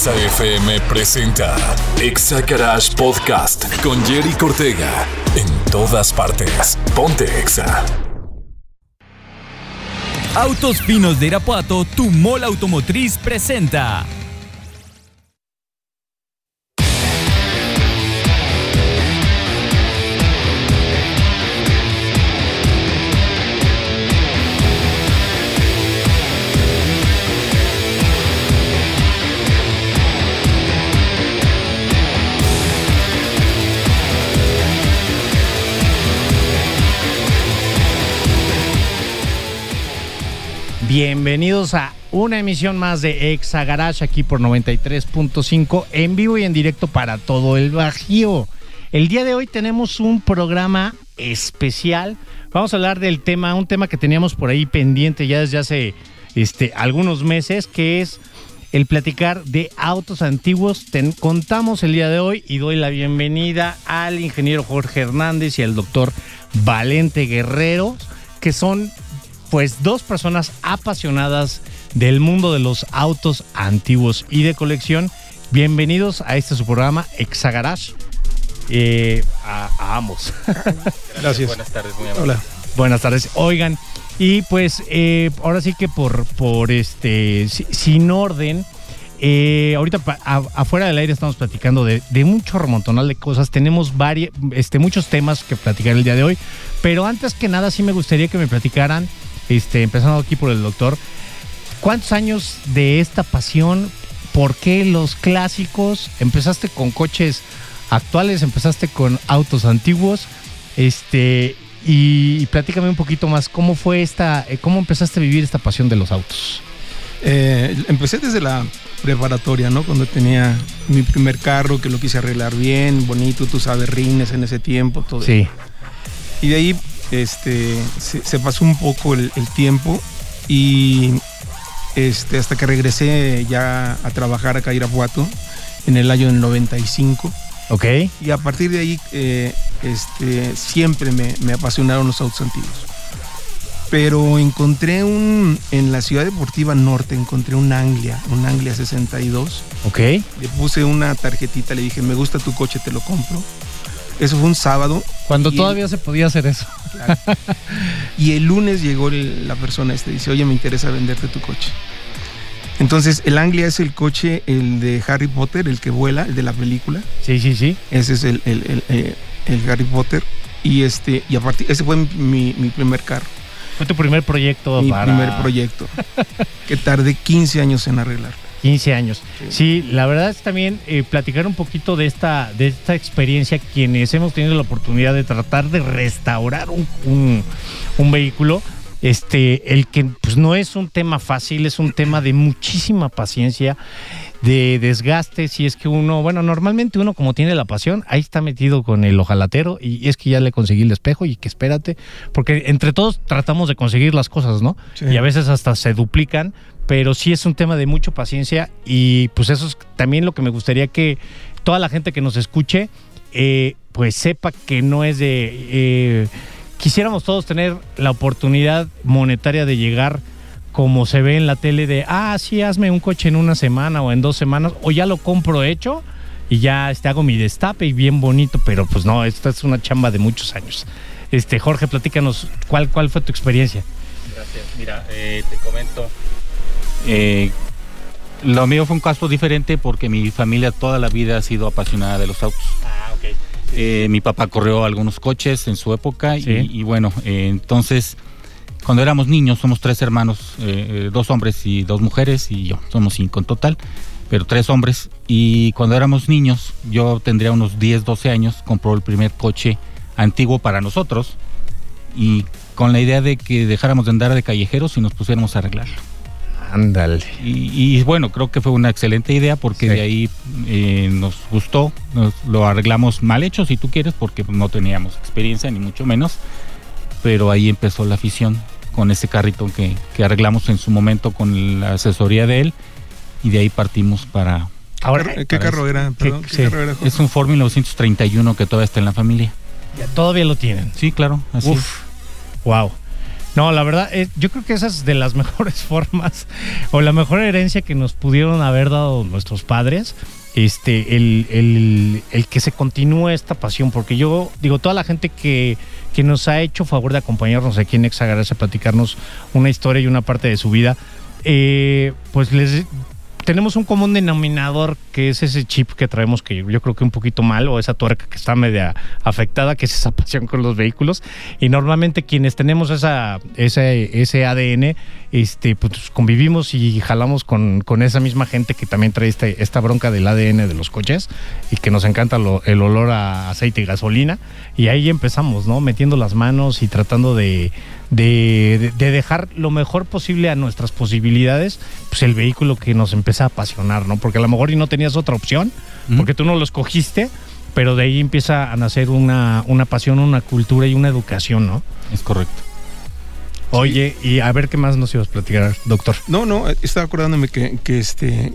Exa FM presenta Exa Garage Podcast con Jerry Cortega. En todas partes. Ponte Exa. Autos Finos de Irapuato, tu mall automotriz presenta. Bienvenidos a una emisión más de Exa Garage aquí por 93.5 en vivo y en directo para todo el Bajío. El día de hoy tenemos un programa especial. Vamos a hablar del tema, un tema que teníamos por ahí pendiente ya desde hace este, algunos meses, que es el platicar de autos antiguos. Contamos el día de hoy y doy la bienvenida al ingeniero Jorge Hernández y al doctor Valente Guerrero, que son pues dos personas apasionadas del mundo de los autos antiguos y de colección. Bienvenidos a este su programa Exagarage. Eh, a, a ambos. Gracias. Buenas tardes, muy Hola. Buenas tardes. Oigan, y pues eh, ahora sí que por, por este, si- sin orden, eh, ahorita pa- a- afuera del aire estamos platicando de, de mucho remontonal de cosas. Tenemos varios, este, muchos temas que platicar el día de hoy. Pero antes que nada, sí me gustaría que me platicaran, este, empezando aquí por el doctor, ¿cuántos años de esta pasión? ¿Por qué los clásicos? ¿Empezaste con coches actuales? ¿Empezaste con autos antiguos? Este, y, y platícame un poquito más, ¿cómo fue esta, eh, cómo empezaste a vivir esta pasión de los autos? Eh, empecé desde la preparatoria, ¿no? Cuando tenía mi primer carro, que lo quise arreglar bien, bonito, tú sabes, rines en ese tiempo, todo. Sí, Y de ahí este, se, se pasó un poco el, el tiempo y este, hasta que regresé ya a trabajar acá a Irapuato en el año del 95. ok, Y a partir de ahí eh, este, siempre me, me apasionaron los autos antiguos. Pero encontré un, en la ciudad deportiva norte, encontré un Anglia, un Anglia 62. ok, Le puse una tarjetita, le dije, me gusta tu coche, te lo compro. Eso fue un sábado. cuando todavía se podía hacer eso. Y el lunes llegó el- la persona este, dice, oye, me interesa venderte tu coche. Entonces, el Anglia es el coche, el de Harry Potter, el que vuela, el de la película. Sí, sí, sí. Ese es el, el- el- eh, el Harry Potter. Y este, y a partir, ese fue mi, mi primer carro, Fue tu primer proyecto mi para primer proyecto. que tardé 15 años en arreglar. 15 años. Sí, la verdad es también eh, platicar un poquito de esta, de esta experiencia, quienes hemos tenido la oportunidad de tratar de restaurar un, un- un vehículo. Este, el que pues no es un tema fácil, es un tema de muchísima paciencia, de desgaste, si es que uno, bueno, normalmente uno como tiene la pasión, ahí está metido con el ojalatero y es que ya le conseguí el espejo y que espérate, porque entre todos tratamos de conseguir las cosas, ¿no? Sí. Y a veces hasta se duplican, pero sí es un tema de mucha paciencia y pues eso es también lo que me gustaría que toda la gente que nos escuche eh, pues sepa que no es de... eh, quisiéramos todos tener la oportunidad monetaria de llegar como se ve en la tele de, ah, sí, hazme un coche en una semana o en dos semanas, o ya lo compro hecho y ya este, hago mi destape y bien bonito, pero pues no, esta es una chamba de muchos años. Este, Jorge, platícanos, ¿cuál, cuál fue tu experiencia? Gracias. Mira, eh, te comento. Eh, lo mío fue un caso diferente porque mi familia toda la vida ha sido apasionada de los autos. Ah, ok. Eh, mi papá corrió algunos coches en su época y- Sí. y, bueno, eh, entonces cuando éramos niños somos tres hermanos, eh, dos hombres y dos mujeres y yo, somos cinco en total, pero tres hombres. Y cuando éramos niños, yo tendría unos 10, 12 años, compró el primer coche antiguo para nosotros y con la idea de que dejáramos de andar de callejeros y nos pusiéramos a arreglarlo. Ándale. Y, y, bueno, creo que fue una excelente idea porque Sí. de ahí eh, nos gustó, nos, lo arreglamos mal hecho si tú quieres porque no teníamos experiencia ni mucho menos, pero ahí empezó la afición con ese carrito que, que arreglamos en su momento con la asesoría de él y de ahí partimos para... Ahora, ¿Qué, para carro era? ¿Qué- Perdón, ¿qué sí. carro era? Es un Ford 1931 que todavía está en la familia. ya todavía lo tienen. Sí, claro, así es. Uf, wow. No, la verdad, eh, yo creo que esa es de las mejores formas o la mejor herencia que nos pudieron haber dado nuestros padres. Este, el, el- el que se continúe esta pasión, porque yo digo, toda la gente que, que nos ha hecho favor de acompañarnos aquí en Exagarage a platicarnos una historia y una parte de su vida, eh, pues les tenemos un común denominador que es ese chip que traemos que yo creo que un poquito mal o esa tuerca que está media afectada, que es esa pasión con los vehículos. Y normalmente quienes tenemos esa, ese, ese ADN, este, pues convivimos y jalamos con, con esa misma gente que también trae este- esta bronca del ADN de los coches y que nos encanta lo- el olor a aceite y gasolina. Y ahí empezamos, ¿no? Metiendo las manos y tratando de, de, de- de dejar lo mejor posible a nuestras posibilidades, pues el vehículo que nos empieza a apasionar, ¿no? Porque a lo mejor y no tenías otra opción, porque tú no lo escogiste, pero de ahí empieza a nacer una, una pasión, una cultura y una educación, ¿no? Es correcto. Oye, y a ver qué más nos ibas a platicar, doctor. No, no, estaba acordándome que, que, este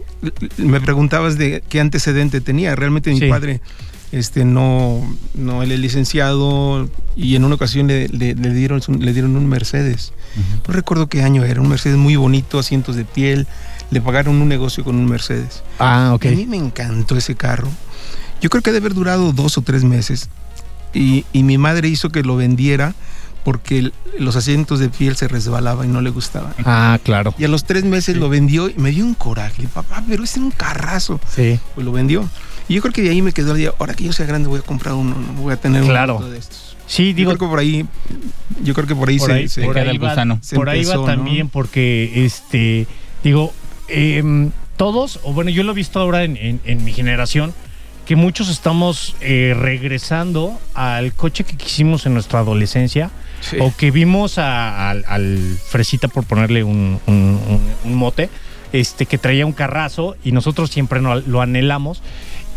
me preguntabas de qué antecedente tenía. Realmente mi Sí. padre este no no él es licenciado y en una ocasión le, le- le dieron le dieron un Mercedes. No recuerdo qué año era, un Mercedes muy bonito, asientos de piel. Le pagaron un negocio con un Mercedes. Ah, ok. A mí me encantó ese carro. Yo creo que debe haber durado dos o tres meses. Y, y mi madre hizo que lo vendiera porque el- los asientos de piel se resbalaban y no le gustaban. Ah, claro. Y a los tres meses lo vendió y me dio un coraje. Papá, pero es un carrazo. Sí. Pues lo vendió. Y yo creo que de ahí me quedó el día, ahora que yo sea grande voy a comprar uno, no voy a tener Claro. uno de estos. Sí, Yo digo, creo que por ahí, yo creo que por ahí por se, ahí, se- por ahí va, gusano. Se por ahí va empezó, ¿no? también porque, este, digo, em, todos, o bueno, yo lo he visto ahora en, en- en mi generación, que muchos estamos eh, regresando al coche que quisimos en nuestra adolescencia O que vimos a- al, Fresita, por ponerle un, mote, este, que traía un carrazo y nosotros siempre no- lo anhelamos.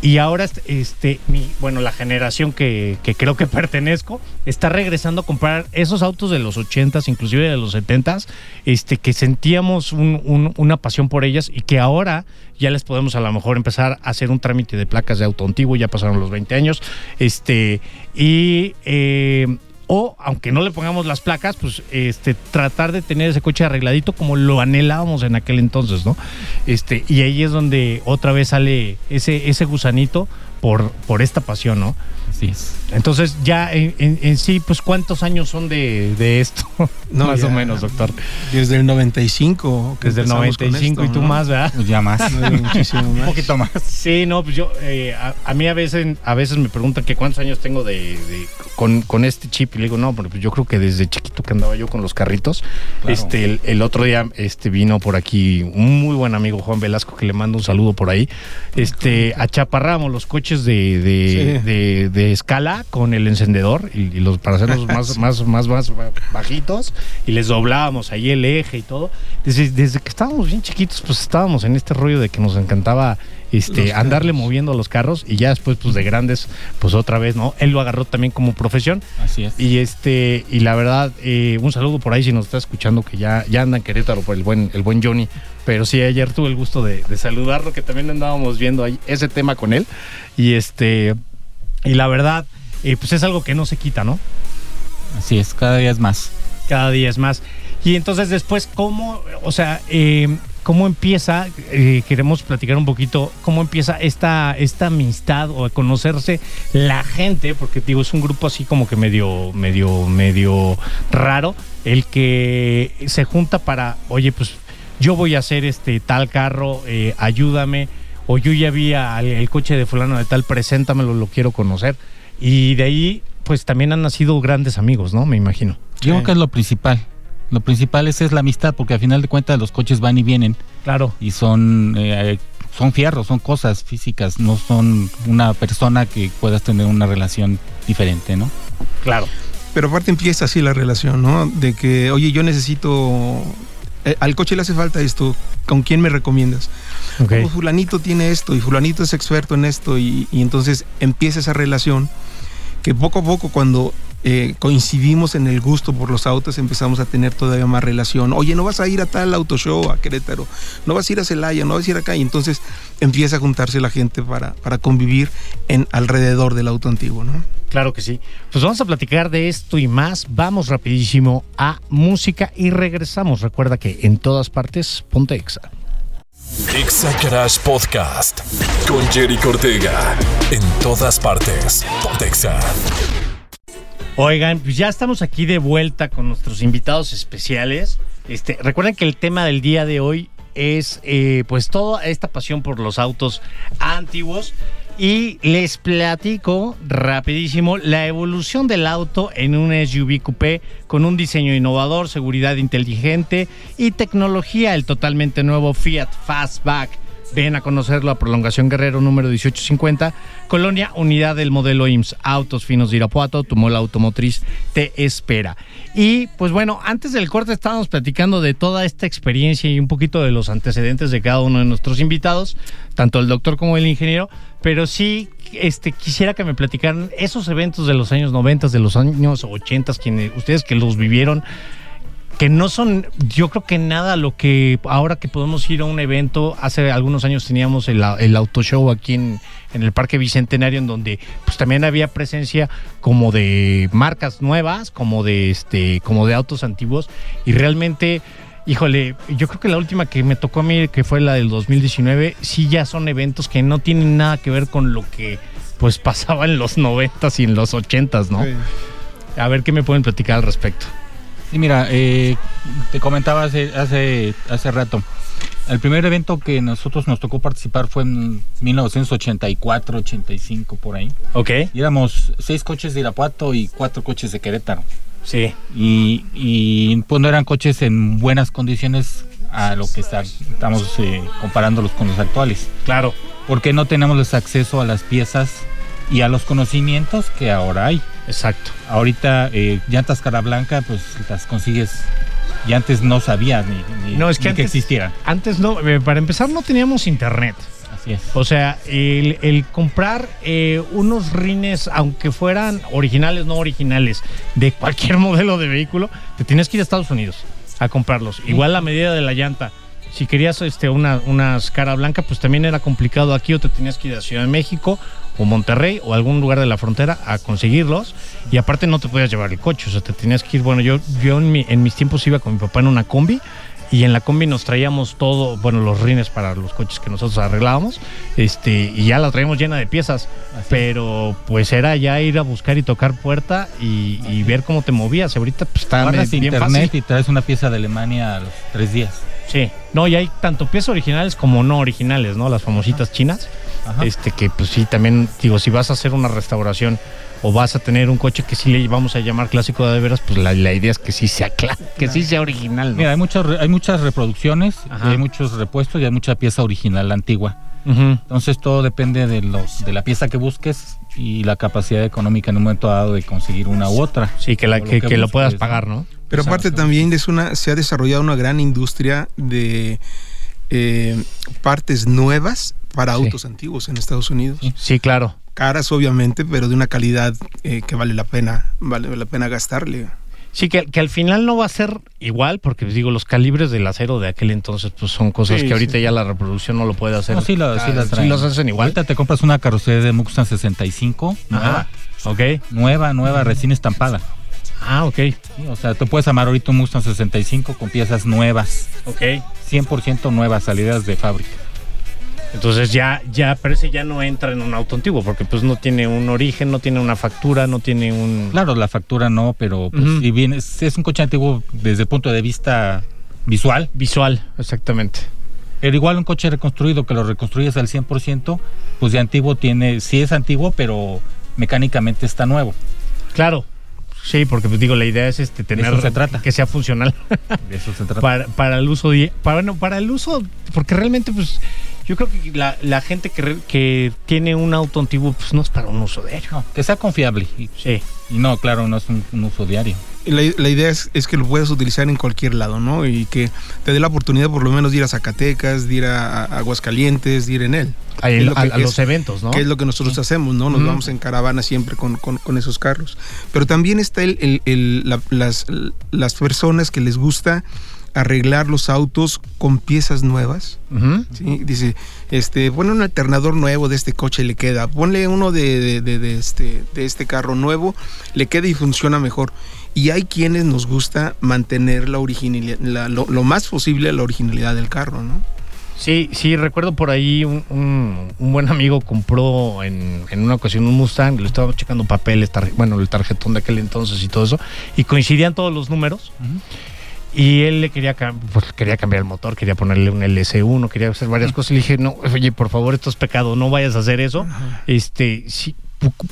Y ahora, este, bueno, la generación que, creo que pertenezco está regresando a comprar esos autos de los 80s, inclusive de los 70s, este, que sentíamos un- un- una pasión por ellas y que ahora ya les podemos a lo mejor empezar a hacer un trámite de placas de auto antiguo, ya pasaron los 20 años, este, y... eh, o aunque no le pongamos las placas, pues este tratar de tener ese coche arregladito como lo anhelábamos en aquel entonces, ¿no? Este, y ahí es donde otra vez sale ese, ese gusanito por, por esta pasión, ¿no? Así es. Entonces, ya en, en- en sí, pues, ¿cuántos años son de, de esto? No, más ya. o menos, doctor. Desde el 95. que Desde el empezamos con 95 y esto, tú ¿no? más, ¿verdad? Pues ya más. No, muchísimo Un más. poquito más. Sí, no, pues yo, eh, a, a mí a veces, a veces me preguntan que cuántos años tengo de, de- con, con este chip y le digo, no, pero pues yo creo que desde chiquito que andaba yo con los carritos. Claro. Este, el, el otro día este, vino por aquí un muy buen amigo Juan Velasco que le mando un saludo por ahí. Este, achaparramos los coches de, de, Sí. de- de con el encendedor y, y los para hacerlos más, más, más, más ba- bajitos y les doblábamos ahí el eje y todo. Desde, desde que estábamos bien chiquitos, pues estábamos en este rollo de que nos encantaba este, andarle moviendo los carros y ya después, pues de grandes, pues otra vez, ¿no? Él lo agarró también como profesión. Así es. Y este, y la verdad, eh, un saludo por ahí si nos está escuchando, que ya, ya anda en Querétaro por el buen, el buen Johnny. Pero sí, ayer tuve el gusto de, de saludarlo, que también andábamos viendo ahí ese tema con él. Y este, y la verdad, eh, pues es algo que no se quita, ¿no? Así es, cada día es más. Cada día es más. Y entonces después, ¿cómo, o sea, eh, cómo empieza, eh, queremos platicar un poquito, cómo empieza esta, esta amistad o a conocerse la gente, porque digo, es un grupo así como que medio, medio, medio raro, el que se junta para, oye, pues yo voy a hacer este tal carro, eh, ayúdame, o yo ya vi al- el coche de fulano de tal, preséntamelo, lo quiero conocer. Y de ahí, pues también han nacido grandes amigos, ¿no? Me imagino. Yo creo que es lo principal. Lo principal es, es la amistad, porque al final de cuentas los coches van y vienen Claro. y son, eh, son fierros, son cosas físicas, no son una persona que puedas tener una relación diferente, ¿no? Claro. Pero aparte empieza así la relación, ¿no? De que, oye, yo necesito. eh, al coche le hace falta esto. ¿Con quién me recomiendas? Ok. Oh, fulanito tiene esto y fulanito es experto en esto. Y, y entonces empieza esa relación poco a poco, cuando eh, coincidimos en el gusto por los autos, empezamos a tener todavía más relación. Oye, no vas a ir a tal auto show, a Querétaro, no vas a ir a Celaya, no vas a ir acá. Y entonces empieza a juntarse la gente para, para convivir en alrededor del auto antiguo, ¿no? Claro que sí. Pues vamos a platicar de esto y más. Vamos rapidísimo a música y regresamos. Recuerda que en todas partes, ponte Exa. Exa Garage Podcast con Jerry Cortega. En todas partes. Pontexa. Oigan, pues ya estamos aquí de vuelta con nuestros invitados especiales. Este, recuerden que el tema del día de hoy es eh, pues toda esta pasión por los autos antiguos y les platico rapidísimo la evolución del auto en un SUV coupé con un diseño innovador, seguridad inteligente y tecnología, el totalmente nuevo Fiat Fastback. Ven a conocerlo a Prolongación Guerrero número 1850, Colonia Unidad del Modelo IMSS, Autos Finos de Irapuato, tu mola automotriz te espera. Y pues bueno, antes del corte estábamos platicando de toda esta experiencia y un poquito de los antecedentes de cada uno de nuestros invitados, tanto el doctor como el ingeniero, pero sí este, quisiera que me platicaran esos eventos de los años 90, de los años 80, quienes, ustedes que los vivieron, que no son, yo creo que nada lo que ahora que podemos ir a un evento, hace algunos años teníamos el, el auto show aquí en, en, el Parque Bicentenario, en donde pues también había presencia como de marcas nuevas, como de este, como de autos antiguos, y realmente. Híjole, yo creo que la última que me tocó a mí, que fue la del 2019, sí ya son eventos que no tienen nada que ver con lo que pues pasaba en los 90 y en los 80 ¿no? Sí. A ver qué me pueden platicar al respecto. Sí, mira, eh, te comentaba hace, hace, hace rato. El primer evento que nosotros nos tocó participar fue en 1984, 85, por ahí. Ok. Y éramos seis coches de Irapuato y cuatro coches de Querétaro. Sí. Y, y pues no eran coches en buenas condiciones a lo que está, estamos eh, comparándolos con los actuales. Claro. Porque no tenemos acceso a las piezas y a los conocimientos que ahora hay. Exacto. Ahorita eh, llantas cara blanca, pues las consigues. Y antes no sabías ni, ni, no, es que, ni antes, que existieran. Antes no, eh, para empezar no teníamos internet. Así es. O sea, el, el comprar eh, unos rines, aunque fueran originales, no originales, de cualquier modelo de vehículo, te tienes que ir a Estados Unidos a comprarlos. Igual la medida de la llanta. Si querías este, una, unas cara blanca, pues también era complicado aquí o te tenías que ir a Ciudad de México o Monterrey o algún lugar de la frontera a conseguirlos y aparte no te podías llevar el coche, o sea, te tenías que ir, bueno, yo, yo en, mi, en mis tiempos iba con mi papá en una combi y en la combi nos traíamos todo, bueno, los rines para los coches que nosotros arreglábamos, este, y ya la traíamos llena de piezas, Así pero pues era ya ir a buscar y tocar puerta y, y ver cómo te movías. Ahorita pues está Guardas bien internet fácil. y traes una pieza de Alemania a los tres días. Sí, no, y hay tanto piezas originales como no originales, ¿no? Las famositas chinas. Ajá. Este que pues sí, también digo, si vas a hacer una restauración o vas a tener un coche que sí le vamos a llamar clásico de veras, pues la, la idea es que sí sea que sí sea original, ¿no? Mira, hay muchas, re- hay muchas reproducciones, Ajá. hay muchos repuestos y hay mucha pieza original antigua. Entonces todo depende de, los, de la pieza que busques y la capacidad económica en un momento dado de conseguir una u otra. Sí, que, la, O lo que, que que lo puedas pagar, ¿no? Pero aparte también es una, se ha desarrollado una gran industria de eh, partes nuevas para Sí. autos antiguos en Estados Unidos. Sí. Sí, claro. Caras obviamente, pero de una calidad eh, que vale la pena, vale la pena gastarle. Sí, que, que al final no va a ser igual, porque pues, digo, los calibres del acero de aquel entonces pues son cosas Sí, que ahorita sí. ya la reproducción no lo puede hacer. No, sí, la, sí, la Ah, sí traen. los hacen igual. Ahorita te compras una carrocería de Mustang 65, nueva, Ajá. Ok. nueva, nueva, recién estampada. Ah, ok. Sí, o sea, tú puedes amar ahorita un Mustang 65 con piezas nuevas, Ok. 100% nuevas, salidas de fábrica. Entonces ya, ya, pero ese ya no entra en un auto antiguo, porque pues no tiene un origen, no tiene una factura, no tiene un... Claro, la factura no, pero pues, si bien es, es un coche antiguo desde el punto de vista visual, Visual, exactamente. pero igual un coche reconstruido que lo reconstruyes al 100%, pues de antiguo tiene, sí es antiguo, pero mecánicamente está nuevo. Claro. Sí, porque pues digo, la idea es este tener eso se trata. que sea funcional De eso se trata. para, para el uso di- para, bueno, para el uso, porque realmente pues yo creo que la, la gente que, re- que tiene un auto antiguo pues no es para un uso diario. No, que sea confiable. Y, Sí. y no, claro, no es un, un uso diario. La, la idea es, es que lo puedas utilizar en cualquier lado, ¿no? Y que te dé la oportunidad por lo menos de ir a Zacatecas, de ir a, a Aguascalientes, de ir en él. A, Es lo a- a es- los eventos, ¿no? que es lo que nosotros hacemos, ¿no? Nos vamos en caravana siempre con, con- con esos carros. Pero también está el, el- el- la- las, las personas que les gusta arreglar los autos con piezas nuevas. Dice, este, pone un alternador nuevo de este coche le queda, ponle uno de, de- de- de este, de este carro nuevo, le queda y funciona mejor. Y hay quienes nos gusta mantener la originalidad, la- lo, lo más posible la originalidad del carro, ¿no? Sí, sí, recuerdo por ahí un, un- un buen amigo compró en, en una ocasión un Mustang, le estaba checando papeles, tar- bueno, el tarjetón de aquel entonces y todo eso, y coincidían todos los números. Y él le quería, pues, quería cambiar el motor, quería ponerle un LS1, quería hacer varias cosas. Le dije, no, oye, por favor, esto es pecado, no vayas a hacer eso. Este, sí,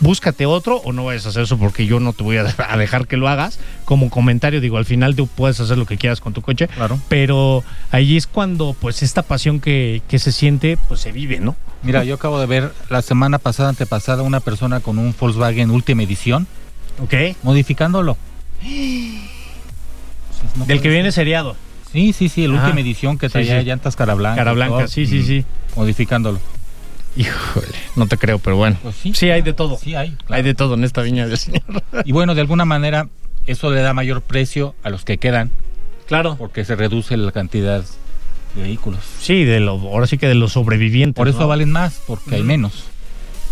búscate otro o no vayas a hacer eso porque yo no te voy a a dejar que lo hagas. Como comentario, digo, al final tú puedes hacer lo que quieras con tu coche, Claro. pero ahí es cuando pues esta pasión que, que se siente pues se vive, ¿no? Mira, yo acabo de ver la semana pasada, antepasada, una persona con un Volkswagen última edición, Ok. modificándolo. Pues, no Del que viene seriado. ser. Sí, sí, sí, Ajá. última edición que Sí, traía sí. llantas cara blanca. Cara blanca, todo, sí, sí, mm, sí. Modificándolo. Híjole, no te creo, pero bueno. Pues sí. Sí, hay de todo. Sí, hay. claro. Hay de todo en esta viña del señor. Y bueno, de alguna manera, eso le da mayor precio a los que quedan, Claro. porque se reduce la cantidad de vehículos. Sí, de lo, ahora sí que de los sobrevivientes. Por eso ¿no? valen más, porque hay menos.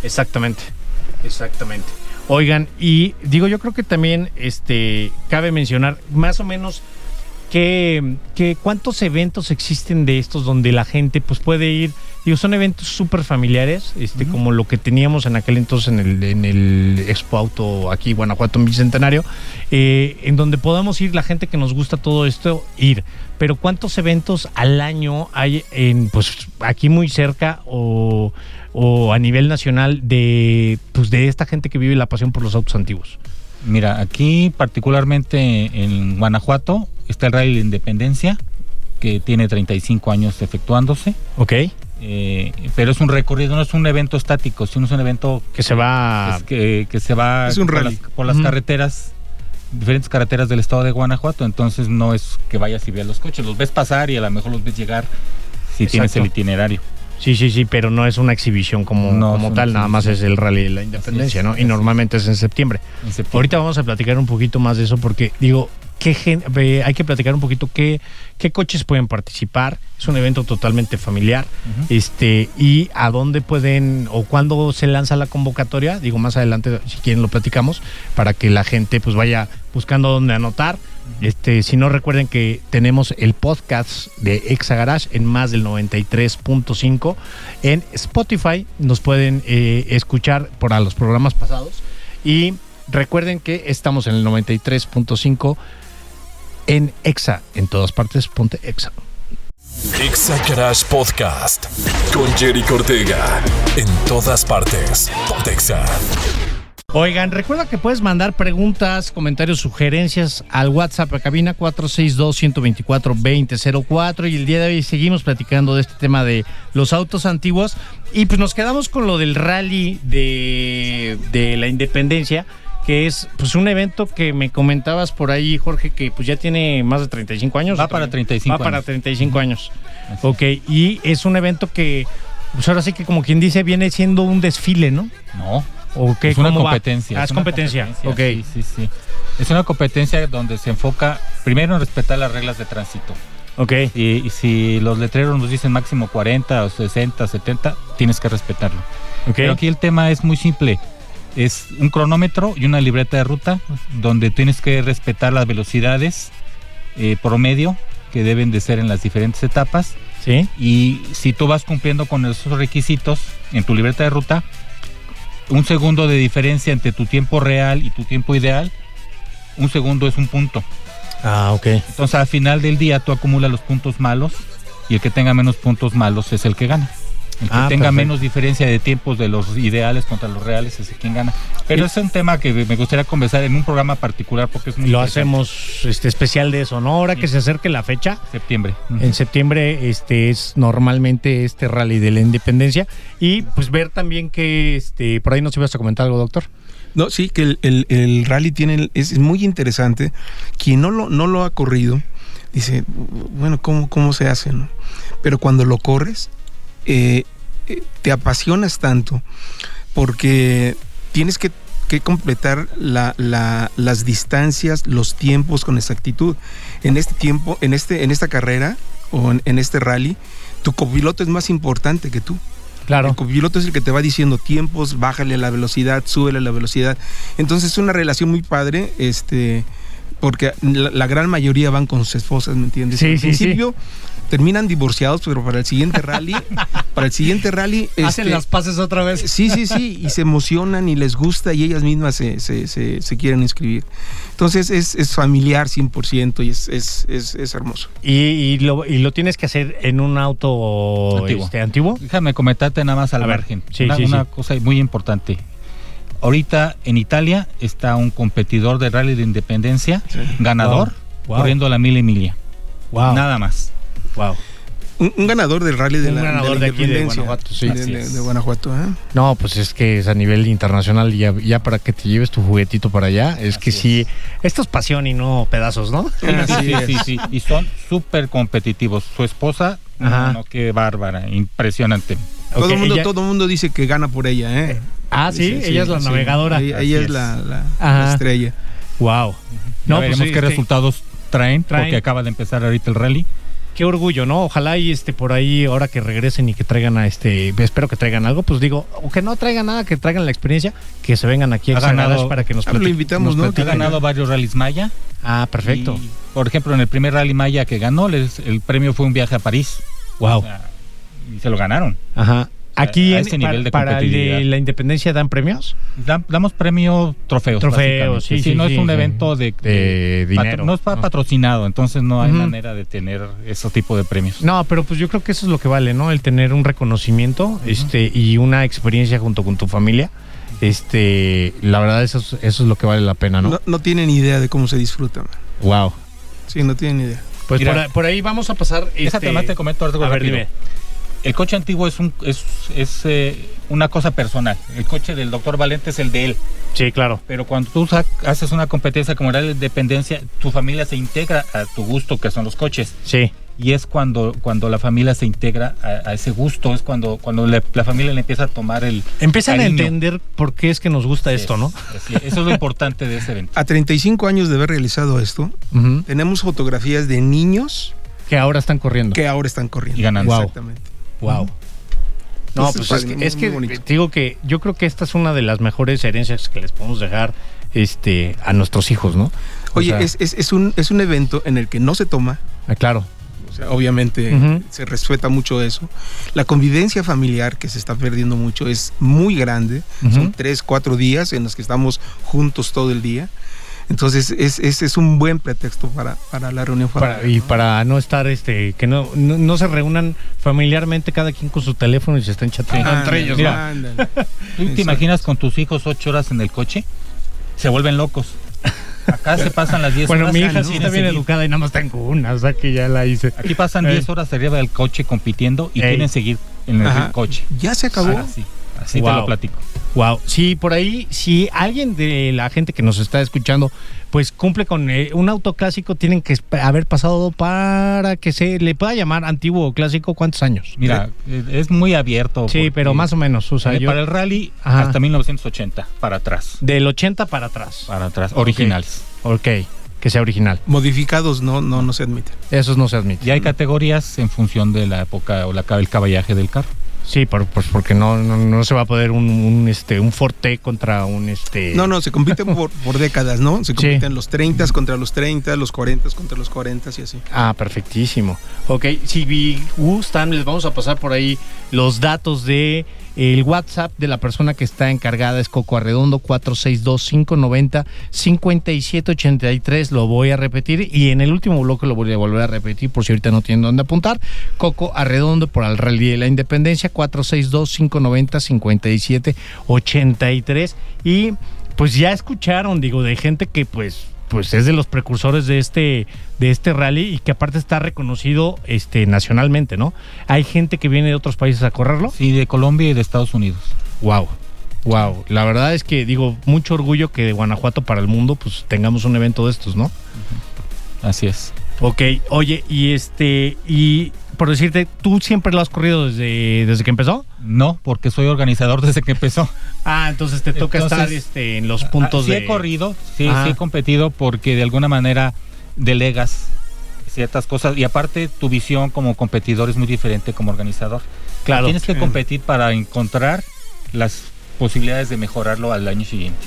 Exactamente, exactamente. Oigan, y digo, yo creo que también este cabe mencionar más o menos que, que cuántos eventos existen de estos donde la gente pues puede ir. Digo, son eventos súper familiares, este, como lo que teníamos en aquel entonces en el, en el Expo Auto aquí, Guanajuato, en Bicentenario, eh, en donde podamos ir la gente que nos gusta todo esto, ir. Pero ¿cuántos eventos al año hay en, pues, aquí muy cerca o, o a nivel nacional de, pues, de esta gente que vive la pasión por los autos antiguos? Mira, aquí particularmente en Guanajuato está el Rally de Independencia, que tiene 35 años efectuándose, Ok. eh, pero es un recorrido, no es un evento estático, sino es un evento Que se va... es que, que se va Es un por, rally. las, por las carreteras, diferentes carreteras del estado de Guanajuato, entonces no es que vayas y veas los coches, los ves pasar y a lo mejor los ves llegar si tienes el itinerario. Sí, sí, sí, pero no es una exhibición como, No, como tal, nada más es el Rally de la Independencia, es, ¿no? Y es. normalmente es en septiembre. En septiembre. Ahorita vamos a platicar un poquito más de eso porque digo, ¿qué eh, hay que platicar un poquito qué, qué coches pueden participar. Es un evento totalmente familiar. Este, y a dónde pueden o cuándo se lanza la convocatoria, digo más adelante si quieren lo platicamos, para que la gente pues vaya buscando dónde anotar. Este, si no recuerden que tenemos el podcast de Exa Garage en más del 93.5 en Spotify, nos pueden eh, escuchar por los programas pasados y recuerden que estamos en el 93.5 en Exa, en todas partes, ponte Exa. Exa Garage Podcast con Jerry Cortega. En todas partes. Pontexa. Oigan, recuerda que puedes mandar preguntas, comentarios, sugerencias al WhatsApp a cabina 462-124-2004 y el día de hoy seguimos platicando de este tema de los autos antiguos y pues nos quedamos con lo del rally de, de la independencia que es pues un evento que me comentabas por ahí Jorge que pues ya tiene más de 35 años. Va ¿o para también? 35 Va para años. 35 años. Así Ok, y es un evento que pues ahora sí que como quien dice viene siendo un desfile, ¿no? No, ¿O qué? es una competencia. Ah, es una competencia. Ok. Sí, sí, sí. Es una competencia donde se enfoca primero en respetar las reglas de tránsito. Ok. Y, y si los letreros nos dicen máximo 40 o 60, 70, tienes que respetarlo. Ok. Pero aquí el tema es muy simple. Es un cronómetro y una libreta de ruta donde tienes que respetar las velocidades eh, promedio que deben de ser en las diferentes etapas. Sí. Y si tú vas cumpliendo con esos requisitos en tu libreta de ruta, un segundo de diferencia entre tu tiempo real y tu tiempo ideal, un segundo es un punto. Ah, ok. Entonces al final del día tú acumulas los puntos malos y el que tenga menos puntos malos es el que gana. El que Ah, tenga perfecto. menos diferencia de tiempos de los ideales contra los reales es quien gana. Pero es un tema que me gustaría conversar en un programa particular porque es muy Lo hacemos este especial de eso, ¿no? Ahora que se acerque la fecha, septiembre. en septiembre este es normalmente este rally de la independencia y pues ver también que este por ahí nos ibas a comentar algo, doctor. No, sí, que el, el- el rally tiene, es muy interesante. Quien no lo, no lo ha corrido, dice, bueno, ¿cómo, cómo se hace? no? Pero cuando lo corres, eh, te apasionas tanto porque tienes que que completar la- la- las distancias, los tiempos con exactitud. En este tiempo, en, este, en esta carrera o en, en este rally, tu copiloto es más importante que tú. Claro. El copiloto es el que te va diciendo tiempos, bájale la velocidad, súbele la velocidad. Entonces es una relación muy padre, este, porque la, la gran mayoría van con sus esposas, ¿me entiendes? Sí, Al sí, principio terminan divorciados, pero para el siguiente rally, para el siguiente rally, Hacen este, las paces otra vez. Sí, sí, sí, y se emocionan y les gusta y ellas mismas se, se, se- se quieren inscribir. Entonces es, es familiar 100% y es, es, es, es hermoso. Y, y lo, y lo tienes que hacer en un auto Antiguo. este, antiguo. Déjame comentarte nada más al A ver, margen. sí, una sí, una sí. cosa muy importante. Ahorita en Italia está un competidor de rally de independencia, ganador, Wow. corriendo la mil y milia. Wow. Nada más. Wow. Un, un ganador del rally de Un la, ganador de, la de aquí de independencia. Guanajuato, sí. De, Guanajuato, ¿eh? No, pues es que es a nivel internacional ya, ya para que te lleves tu juguetito para allá, es que sí, esto es pasión y no pedazos, ¿no? Así sí, es. sí, sí. Y son súper competitivos. Su esposa, Ajá. no, no, qué bárbara, impresionante. Todo el mundo, ella- todo mundo dice que gana por ella, ¿eh? Ah, sí, ella es la sí. navegadora. Ella, ella es es. la, la- Ajá. la estrella. Wow. No, No, pues veremos sí, qué resultados traen, traen. porque acaba de empezar ahorita el rally. Qué orgullo, ¿no? Ojalá y este por ahí ahora que regresen y que traigan a este, espero que traigan algo, pues digo, o que no traigan nada, que traigan la experiencia, que se vengan aquí a Exagaradas para que nos Ah, lo platiquen- invitamos, nos ¿no? Ha ganado varios rallies Maya. Ah, perfecto. Y, por ejemplo, en el primer rally Maya que ganó, les- el premio fue un viaje a París. Wow. O sea, y se lo ganaron. Ajá. Aquí a en- nivel para, de competitividad. la independencia dan premios. Da- damos premio trofeos. Trofeos, básicamente. sí, sí, no sí, es un sí. evento de, dinero, no está ¿no? patrocinado, entonces no hay manera de tener ese tipo de premios. No, pero pues yo creo que eso es lo que vale, ¿no? El tener un reconocimiento, este, y una experiencia junto con tu familia. Este, la verdad eso es, eso es lo que vale la pena, ¿no? No, no tienen idea de cómo se disfruta. man. Wow. Sí, no tienen idea. Pues Mira, por, ahí- por ahí vamos a pasar. Déjate este, más te comento algo a ver, dime. El coche antiguo es un es, es eh, una cosa personal. El coche del doctor Valente es el de él. Sí, claro. Pero cuando tú haces una competencia como era la independencia, tu familia se integra a tu gusto, que son los coches. Sí. Y es cuando, cuando la familia se integra a, a ese gusto, es cuando, cuando le- la familia le empieza a tomar el. Empiezan a cariño. entender por qué es que nos gusta esto, es, ¿no? Eso es lo importante de ese evento. A 35 años de haber realizado esto, Ujú. tenemos fotografías de niños Que ahora están corriendo. que ahora están corriendo. Y ganando. Wow. Exactamente. Wow. No, pues es que, es que te digo que yo creo que esta es una de las mejores herencias que les podemos dejar este, a nuestros hijos, ¿no? O Oye, sea, es, es- es un, es un evento en el que no se toma, ah, claro. o sea, obviamente Ujú. se respeta mucho eso. La convivencia familiar que se está perdiendo mucho es muy grande. Ujú. Son tres, cuatro días en los que estamos juntos todo el día. Entonces es, es, es un buen pretexto para, para la reunión familiar. Para- y ¿no? para no estar, este, que no, no, no se reúnan familiarmente cada quien con su teléfono y se estén chateando Ándale, entre ellos. Mira. ¿Tú te Exacto. imaginas con tus hijos ocho horas en el coche? Se vuelven locos. Acá se pasan las 10 Bueno, horas. mi ah, hija no, sí está bien seguir. educada y nada más está en cuna, o sea que ya la hice. Aquí pasan Ey. 10 horas arriba del coche compitiendo y Ey. quieren seguir en el Ajá. coche. Ya se acabó. Así, así Wow. te lo platico. Wow. Sí, por ahí, si alguien de la gente que nos está escuchando, pues cumple con eh, un auto clásico, tienen que haber pasado para que se le pueda llamar antiguo o clásico, ¿cuántos años? Mira, eh, es muy abierto. Sí, pero más o menos, o sea, eh, yo para el rally Ajá. hasta 1980, para atrás. del 80 para atrás. Para atrás, originales. Ok, que sea original. Modificados no, no, no se admiten. Esos no se admiten. Y hay categorías en función de la época o la, el caballaje del carro. Sí, por, pues porque no, no, no se va a poder un, un, este, un Forte contra un este. No, no, se compiten por, por décadas, ¿no? Se Sí. compiten los 30 contra los 30, los 40 contra los 40 y así. Ah, perfectísimo. Ok, si gustan, les vamos a pasar por ahí los datos de el WhatsApp de la persona que está encargada, es Coco Arredondo, 462-590-5783. Lo voy a repetir y en el último bloque lo voy a volver a repetir por si ahorita no tienen dónde apuntar. Coco Arredondo por el Rally de la Independencia, 462-590-5783. Y pues ya escucharon, digo, de gente que pues pues es de los precursores de este de este rally y que aparte está reconocido este nacionalmente, ¿no? Hay gente que viene de otros países a correrlo. Sí, de Colombia y de Estados Unidos. Wow. Wow, la verdad es que digo, mucho orgullo que de Guanajuato para el mundo pues tengamos un evento de estos, ¿no? Así es. Ok, oye, y este, y por decirte, ¿tú siempre lo has corrido desde, desde que empezó? No, porque soy organizador desde que empezó. Ah, entonces te toca Entonces, estar este, en los puntos Ah, sí de... he corrido, sí, sí he competido porque de alguna manera delegas ciertas cosas y aparte tu visión como competidor es muy diferente como organizador. Claro. Tienes que Sí. competir para encontrar las posibilidades de mejorarlo al año siguiente.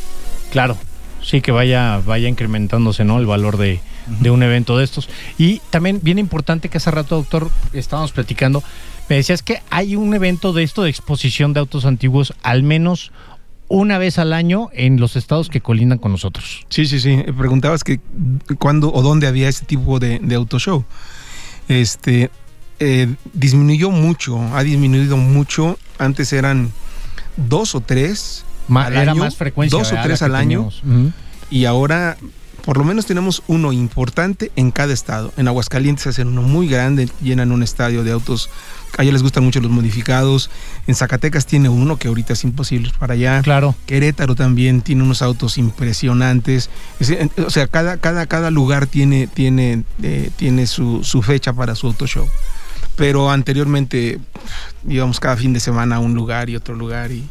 Claro, sí, que vaya, vaya incrementándose, ¿no? El valor de, de un evento de estos. Y también bien importante que hace rato, doctor, estábamos platicando, me decías que hay un evento de esto de exposición de autos antiguos al menos una vez al año en los estados que colindan con nosotros. Sí, sí, sí. Preguntabas que cuándo o dónde había este tipo de, de auto show. Este eh, disminuyó mucho, ha disminuido mucho. Antes eran dos o tres Ma- al era año, más frecuencia. dos o tres al año. y ahora por lo menos tenemos uno importante en cada estado. En Aguascalientes hacen uno muy grande, llenan un estadio de autos. A ellos les gustan mucho los modificados. En Zacatecas tiene uno que ahorita es imposible para allá. Claro. Querétaro también tiene unos autos impresionantes. O sea, cada, cada, cada lugar tiene, tiene, eh, tiene su, su fecha para su auto show. Pero anteriormente íbamos cada fin de semana a un lugar y otro lugar y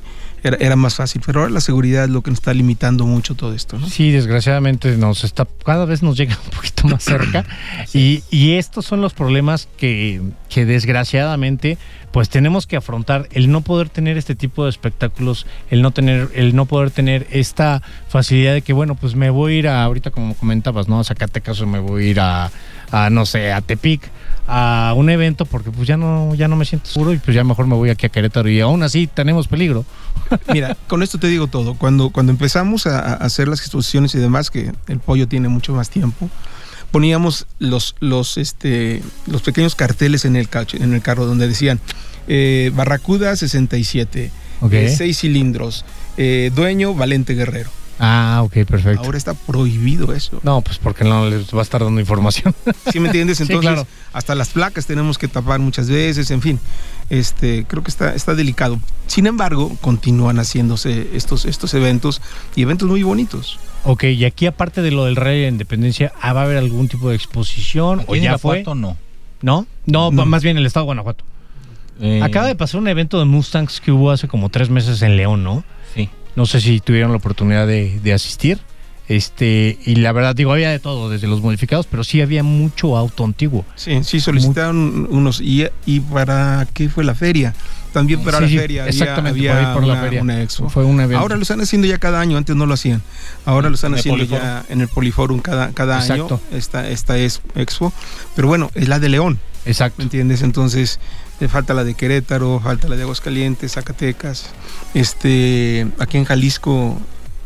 era, era más fácil. Pero ahora la seguridad es lo que nos está limitando mucho todo esto. ¿no? Sí, desgraciadamente nos está, cada vez nos llega un poquito más cerca. y, y estos son los problemas que, que desgraciadamente pues tenemos que afrontar. El no poder tener este tipo de espectáculos, el no tener, el no poder tener esta facilidad de que, bueno, pues me voy a ir a, ahorita como comentabas, ¿no? A Zacatecas o me voy a ir a, a, no sé, a Tepic a un evento porque pues ya no ya no me siento seguro y pues ya mejor me voy aquí a Querétaro y aún así tenemos peligro. Mira, con esto te digo todo. Cuando, cuando empezamos a, a hacer las exposiciones y demás, que el pollo tiene mucho más tiempo, poníamos los, los, este, los pequeños carteles en el, cacho- en el carro donde decían eh, Barracuda 67, Ok. eh, seis cilindros, eh, dueño Valente Guerrero. Ah, ok, perfecto. Ahora está prohibido eso. No, pues porque no les va a estar dando información. ¿Sí me entiendes? Sí, Entonces, claro. hasta las placas tenemos que tapar muchas veces, en fin. Este, creo que está, está delicado. Sin embargo, continúan haciéndose estos, estos eventos y eventos muy bonitos. ok, y aquí aparte de lo del Rey de la Independencia, ¿ah, ¿va a haber algún tipo de exposición? ¿O ya fue? No. ¿No? ¿No? No. más bien el estado de Guanajuato. Eh, Acaba de pasar un evento de Mustangs que hubo hace como tres meses en León, ¿no? No sé si tuvieron la oportunidad de, de asistir. Este, y la verdad, digo, había de todo, desde los modificados, pero sí había mucho auto antiguo. Sí, sí, solicitaron unos. Y, ¿Y para qué fue la feria? También para Sí, la sí, feria había, exactamente, había por ahí por la una, feria. una expo. Fue un evento. Ahora lo están haciendo ya cada año, antes no lo hacían. Ahora lo están haciendo Poliforum. ya en el Poliforum cada, cada Exacto. año. Esta, esta es expo. Pero bueno, es la de León, Exacto. ¿me entiendes? Entonces, falta la de Querétaro, falta la de Aguascalientes, Zacatecas. Este, aquí en Jalisco,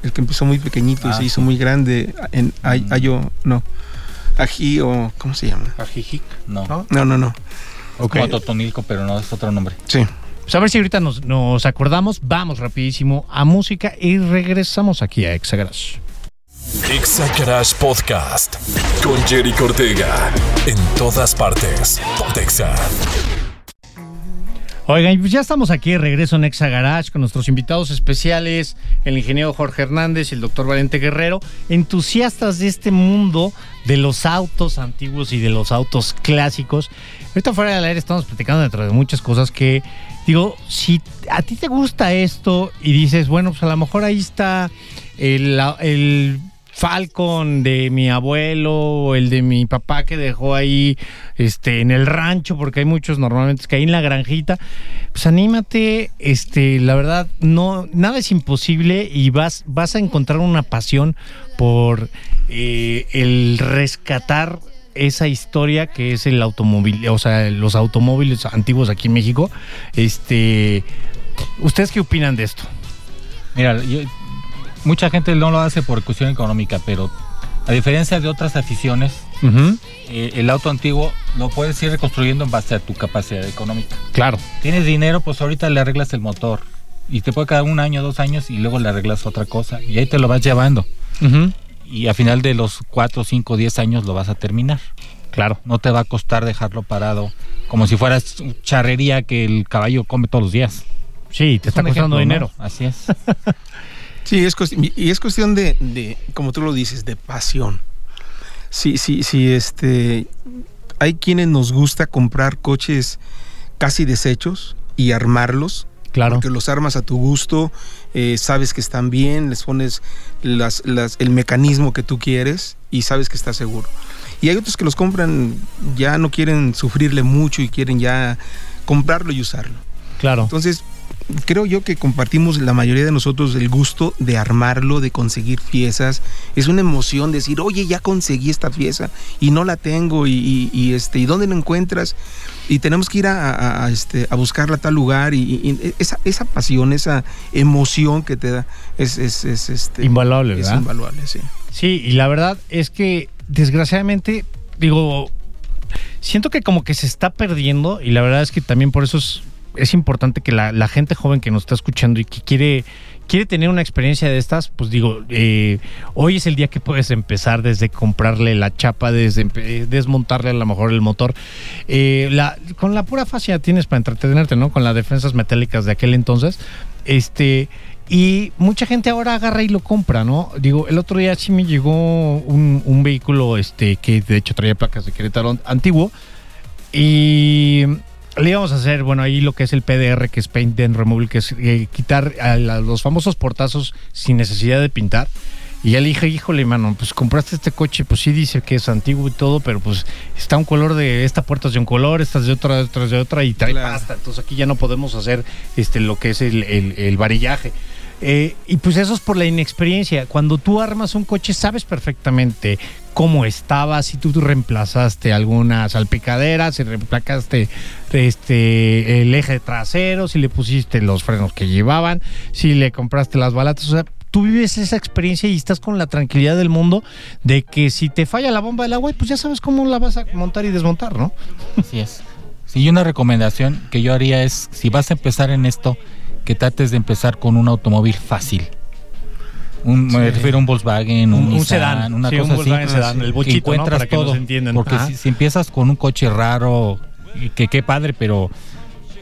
el que empezó muy pequeñito y Ah, se hizo muy grande, en Ay- Mm. Ayo, no. Ají o, ¿cómo se llama? Ajijic, no. ¿No? No, no, no. Ok. Como Totonilco, pero no es otro nombre. Sí. Pues a ver si ahorita nos, nos acordamos. Vamos rapidísimo a música y regresamos aquí a Exagrash. Exa Garage Podcast con Jerry Cortega. En todas partes. Pontexa. Oigan, pues ya estamos aquí de regreso en Exa Garage con nuestros invitados especiales, el ingeniero Jorge Hernández y el doctor Valente Guerrero, entusiastas de este mundo de los autos antiguos y de los autos clásicos. Ahorita fuera del aire estamos platicando dentro de muchas cosas que, digo, si a ti te gusta esto y dices, bueno, pues a lo mejor ahí está el, el Falcon de mi abuelo el de mi papá que dejó ahí este en el rancho porque hay muchos normalmente que hay en la granjita. Pues anímate este la verdad no nada es imposible y vas vas a encontrar una pasión por eh, el rescatar esa historia que es el automóvil o sea los automóviles antiguos aquí en México. Este ustedes qué opinan de esto Mira, yo- mucha gente no lo hace por cuestión económica, pero a diferencia de otras aficiones, eh, el auto antiguo lo puedes ir reconstruyendo en base a tu capacidad económica. claro Tienes dinero, pues ahorita le arreglas el motor. Y te puede quedar un año, dos años y luego le arreglas otra cosa. Y ahí te lo vas llevando. Y a final de los cuatro, cinco, diez años lo vas a terminar. claro No te va a costar dejarlo parado como si fueras charrería que el caballo come todos los días. sí te está Es costando ejemplo, ¿no? dinero Así es. Sí, es y es cuestión de, de, como tú lo dices, de pasión. Sí, sí, sí, este, hay quienes nos gusta comprar coches casi deshechos y armarlos. Claro. Porque los armas a tu gusto, eh, sabes que están bien, les pones las, las- el mecanismo que tú quieres y sabes que está seguro. Y hay otros que los compran, ya no quieren sufrirle mucho y quieren ya comprarlo y usarlo. Claro. Entonces, creo yo que compartimos la mayoría de nosotros el gusto de armarlo, de conseguir piezas. Es una emoción decir, oye, ya conseguí esta pieza y no la tengo y, y- y, este, ¿y dónde la encuentras? Y tenemos que ir a, a- a, este, a buscarla a tal lugar y, y esa, esa pasión, esa emoción que te da es, es, es, este, Invaluable, es ¿verdad? invaluable, sí. Sí, y la verdad es que desgraciadamente, digo, siento que como que se está perdiendo y la verdad es que también por eso es, es importante que la, la gente joven que nos está escuchando y que quiere, quiere tener una experiencia de estas, pues digo, eh, hoy es el día que puedes empezar desde comprarle la chapa, desde eh, desmontarle a lo mejor el motor. Eh, la, con la pura fascia tienes para entretenerte, ¿no? Con las defensas metálicas de aquel entonces. Este, y mucha gente ahora agarra y lo compra, ¿no? Digo, el otro día sí me llegó un, un vehículo este, que de hecho traía placas de Querétaro antiguo. Y le íbamos a hacer, bueno, ahí lo que es el PDR, que es Paint and Removal, que es eh, quitar a la- los famosos portazos sin necesidad de pintar. Y ya le dije, híjole, mano, pues compraste este coche, pues sí dice que es antiguo y todo, pero pues está un color de, esta puerta es de un color, esta es de otra, es de otra, y trae Claro. pasta. Entonces aquí ya no podemos hacer este lo que es el, el- el varillaje. Eh, y pues eso es por la inexperiencia. Cuando tú armas un coche, sabes perfectamente cómo estaba, si tú reemplazaste alguna salpicadera, si reemplazaste este, el eje trasero, si le pusiste los frenos que llevaban, si le compraste las balatas. O sea, tú vives esa experiencia y estás con la tranquilidad del mundo de que si te falla la bomba del agua, pues ya sabes cómo la vas a montar y desmontar, ¿no? Así es. Sí, una recomendación que yo haría es, si vas a empezar en esto, que trates de empezar con un automóvil fácil. Un, Me refiero a un Volkswagen, un, Un- un Nissan, sedán. una Sí, un cosa Volkswagen así. sedán, el que bochito, ¿no? encuentras Para que nos todo. Porque si, si empiezas con un coche raro, y que qué padre, pero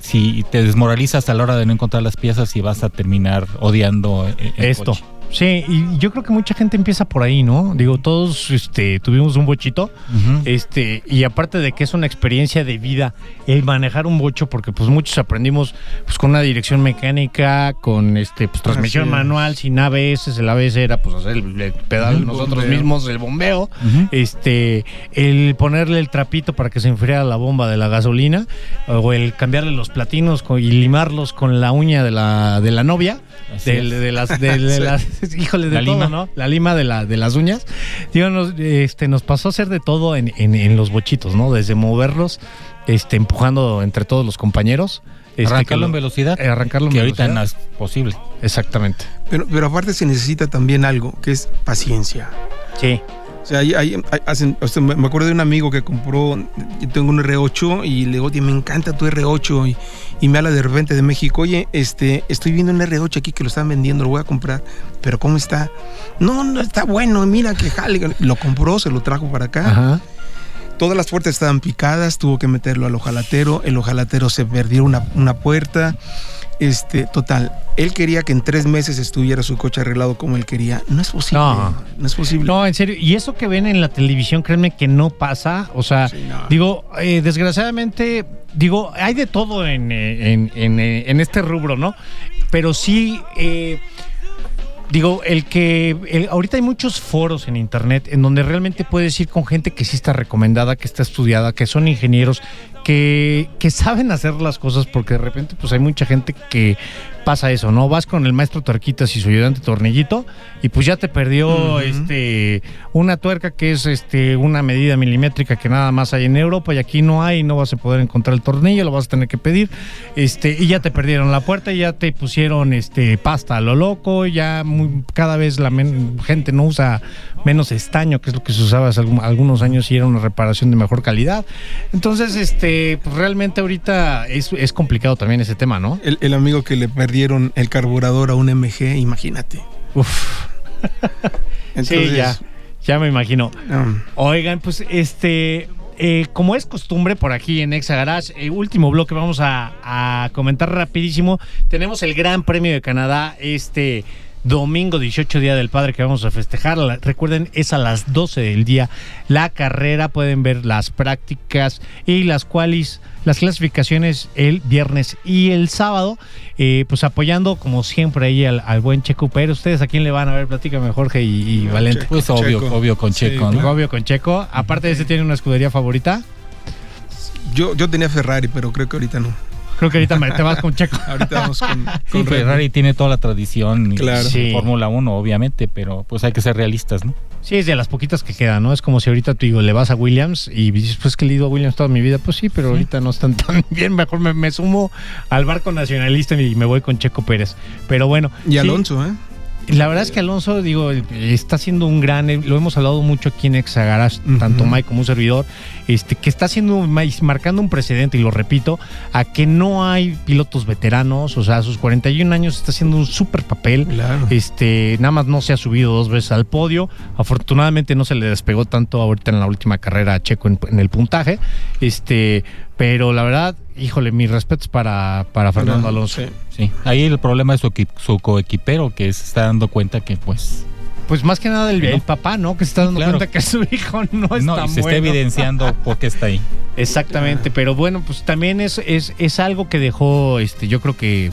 si te desmoralizas a la hora de no encontrar las piezas y vas a terminar odiando eh, el Esto. coche. Sí, y yo creo que mucha gente empieza por ahí, ¿no? Digo, todos este, tuvimos un bochito, este, y aparte de que es una experiencia de vida el manejar un bocho, porque pues muchos aprendimos pues con una dirección mecánica, con este, pues transmisión Así es. manual, sin ABS, el ABS era pues hacer el, el pedal El nosotros bombeo. mismos, el bombeo, este, el ponerle el trapito para que se enfriara la bomba de la gasolina, o el cambiarle los platinos con- y limarlos con la uña de la, de la novia. Del- de, las, de, de Sí. las, híjole, de La todo, lima. ¿no? La lima de, la, de las uñas. Digo, nos, este, nos pasó a hacer de todo en, en- en los bochitos, ¿no? Desde moverlos, este, empujando entre todos los compañeros. este, Arrancarlo lo- en velocidad, eh, arrancarlo en que ahorita no velocidad. es posible. Exactamente. Pero, pero aparte se necesita también algo, que es paciencia. Sí. O sea, hay- hay- hacen, o sea, me me acuerdo de un amigo que compró, yo tengo un R8 y le digo, oye, me encanta tu R8 y, y me habla de repente de México, oye, este, estoy viendo un R8 aquí que lo están vendiendo, lo voy a comprar, pero ¿cómo está? No, no está bueno, mira que jale. Lo compró, se lo trajo para acá. Ajá. Todas las puertas estaban picadas, tuvo que meterlo al ojalatero, el ojalatero se perdió una, una puerta. Este, total, él quería que en tres meses estuviera su coche arreglado como él quería. No es posible. No. No, es posible. No, en serio. Y eso que ven en la televisión, créanme que no pasa. O sea, Sí, no. digo, eh, desgraciadamente, digo, hay de todo en, eh, en, en, eh, en este rubro, ¿no? Pero sí, eh, digo, el que el- ahorita hay muchos foros en internet en donde realmente puedes ir con gente que sí está recomendada, que está estudiada, que son ingenieros, que, que saben hacer las cosas, porque de repente pues hay mucha gente que pasa eso, ¿no? Vas con el maestro Torquitas y su ayudante Tornillito y pues ya te perdió este una tuerca que es este una medida milimétrica que nada más hay en Europa y aquí no hay, no vas a poder encontrar el tornillo, lo vas a tener que pedir. Este, y ya te perdieron la puerta, y ya te pusieron este pasta a lo loco, ya muy- cada vez la men- gente no usa menos estaño, que es lo que se usaba hace algunos años y era una reparación de mejor calidad. Entonces, este, pues realmente ahorita es, es complicado también ese tema, ¿no? El, el amigo que le perdieron el carburador a un MG, imagínate. Uf. Entonces, sí, ya, ya me imagino. um, Oigan, pues este, eh, como es costumbre por aquí en Exa Garage, eh, último bloque vamos a, a comentar rapidísimo. Tenemos el Gran Premio de Canadá este domingo 18 día del padre que vamos a festejar. Recuerden, es a las 12 del día la carrera. Pueden ver las prácticas y las cuales las clasificaciones el viernes y el sábado. Eh, pues apoyando como siempre ahí al, al buen Checo Pero ¿Ustedes a quién le van a ver? Platícame Jorge y, y Valente. Checo. Pues obvio, Checo. obvio con Sí, Checo, ¿no? Obvio con Checo. Aparte de ese, ¿tiene una escudería favorita? Yo, yo tenía Ferrari, pero creo que ahorita no. Creo que ahorita te vas con Checo. Ahorita vamos con, con. Ferrari tiene toda la tradición Claro. Sí. Fórmula 1, obviamente, pero pues hay que ser realistas, ¿no? Sí, es de las poquitas que quedan, ¿no? Es como si ahorita tú digo, le vas a Williams y dices, pues que le he ido a Williams toda mi vida. Pues sí, pero ahorita no están tan bien. Mejor me, me sumo al barco nacionalista y me voy con Checo Pérez. Pero bueno. Y sí, Alonso, ¿eh? La verdad es que Alonso, digo, está haciendo un gran, lo hemos hablado mucho aquí en Exagarage, Ujú. tanto Mike como un servidor, este, que está haciendo, marcando un precedente, y lo repito, a que no hay pilotos veteranos, o sea, a sus 41 años está haciendo un súper papel. Claro. Este, nada más no se ha subido dos veces al podio. Afortunadamente no se le despegó tanto ahorita en la última carrera a Checo en, en el puntaje. Este, pero la verdad, híjole, mis respetos para, para Fernando Alonso. sí. Sí. Ahí el problema es su, su coequipero, que se está dando cuenta que pues Pues más que nada el, papá, ¿no? Que se está dando Claro. cuenta que su hijo no es no, y se está evidenciando por qué está ahí. Exactamente, pero bueno, pues también es, es, es algo que dejó, este, yo creo que,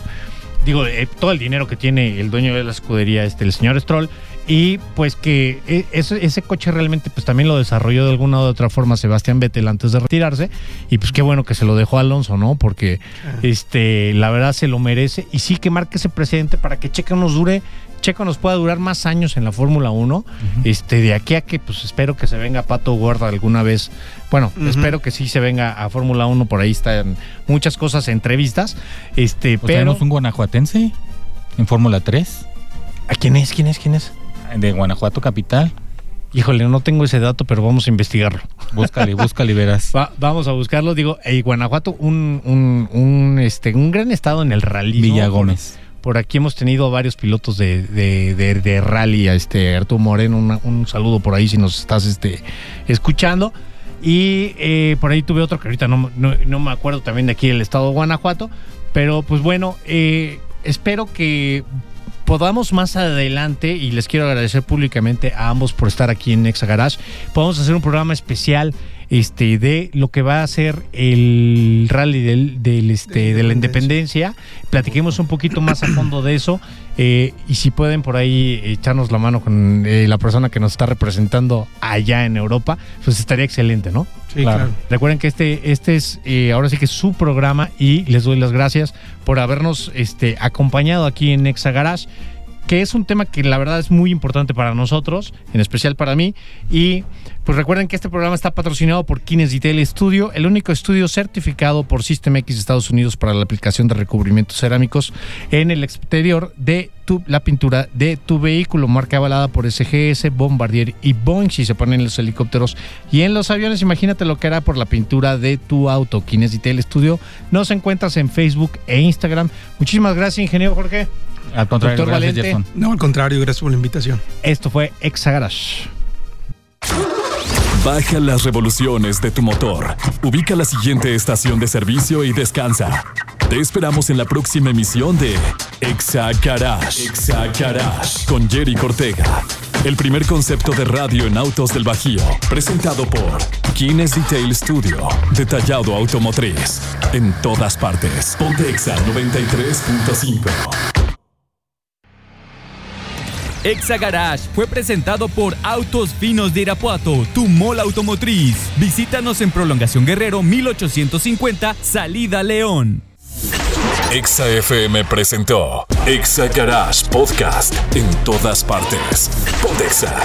digo, eh, todo el dinero que tiene el dueño de la escudería, este, el señor Stroll, y pues que eh, ese, ese coche realmente pues también lo desarrolló de alguna u otra forma Sebastián Vettel antes de retirarse, y pues qué bueno que se lo dejó a Alonso, ¿no? Porque este, la verdad se lo merece, y sí que marque ese precedente para que Checo nos dure, Checo nos pueda durar más años en la Fórmula 1, este, de aquí a que pues espero que se venga Pato Ward alguna vez, bueno, espero que sí se venga a Fórmula 1, por ahí están muchas cosas, entrevistas, este, Pues pero... tenemos un guanajuatense en Fórmula 3, ¿A quién es? ¿Quién es? ¿Quién es? De Guanajuato Capital. Híjole, no tengo ese dato, pero vamos a investigarlo. Búscale, búscale y verás. Va- vamos a buscarlo. Digo, eh, Guanajuato, un, un, un, este, un gran estado en el rally. Villa Por- Gómez. Por, aquí hemos tenido varios pilotos de, de, de- de rally. Este Arturo Moreno, una- un saludo por ahí si nos estás este, escuchando. Y eh, por ahí tuve otro que ahorita no, no, no me acuerdo también de aquí del estado de Guanajuato. Pero pues bueno, eh, espero que podamos más adelante, y les quiero agradecer públicamente a ambos por estar aquí en Nexa Garage, podamos hacer un programa especial este, de lo que va a ser el rally del, del, este, de la independencia. Platiquemos un poquito más a fondo de eso. eh, y si pueden por ahí echarnos la mano con eh, la persona que nos está representando allá en Europa, pues estaría excelente, ¿no? Sí, Claro. claro. Recuerden que este, este es eh, ahora sí que es su programa y les doy las gracias por habernos este, acompañado aquí en Nexa Garage, que es un tema que la verdad es muy importante para nosotros, en especial para mí. Y pues recuerden que este programa está patrocinado por Kines Detail Studio, el único estudio certificado por System X de Estados Unidos para la aplicación de recubrimientos cerámicos en el exterior de tu- la pintura de tu vehículo, marca avalada por SGS, Bombardier y Boeing. Si se ponen en los helicópteros y en los aviones, imagínate lo que hará por la pintura de tu auto. Kines Detail Studio nos encuentras en Facebook e Instagram. Muchísimas gracias, ingeniero Jorge. Al contrario, Doctor gracias, Valente. No, al contrario, gracias por la invitación. Esto fue Exagarage. Baja las revoluciones de tu motor. Ubica la siguiente estación de servicio y descansa. Te esperamos en la próxima emisión de Exa Garage. Exa Garage con Jerry Cortega. El primer concepto de radio en autos del Bajío. Presentado por Kines Detail Studio. Detallado automotriz. En todas partes. Ponte Exa 93.5. Exa Garage fue presentado por Autos Finos de Irapuato, tu mola automotriz. Visítanos en Prolongación Guerrero 1850, Salida León. Exa FM presentó Exa Garage Podcast en todas partes. Ponte Exa.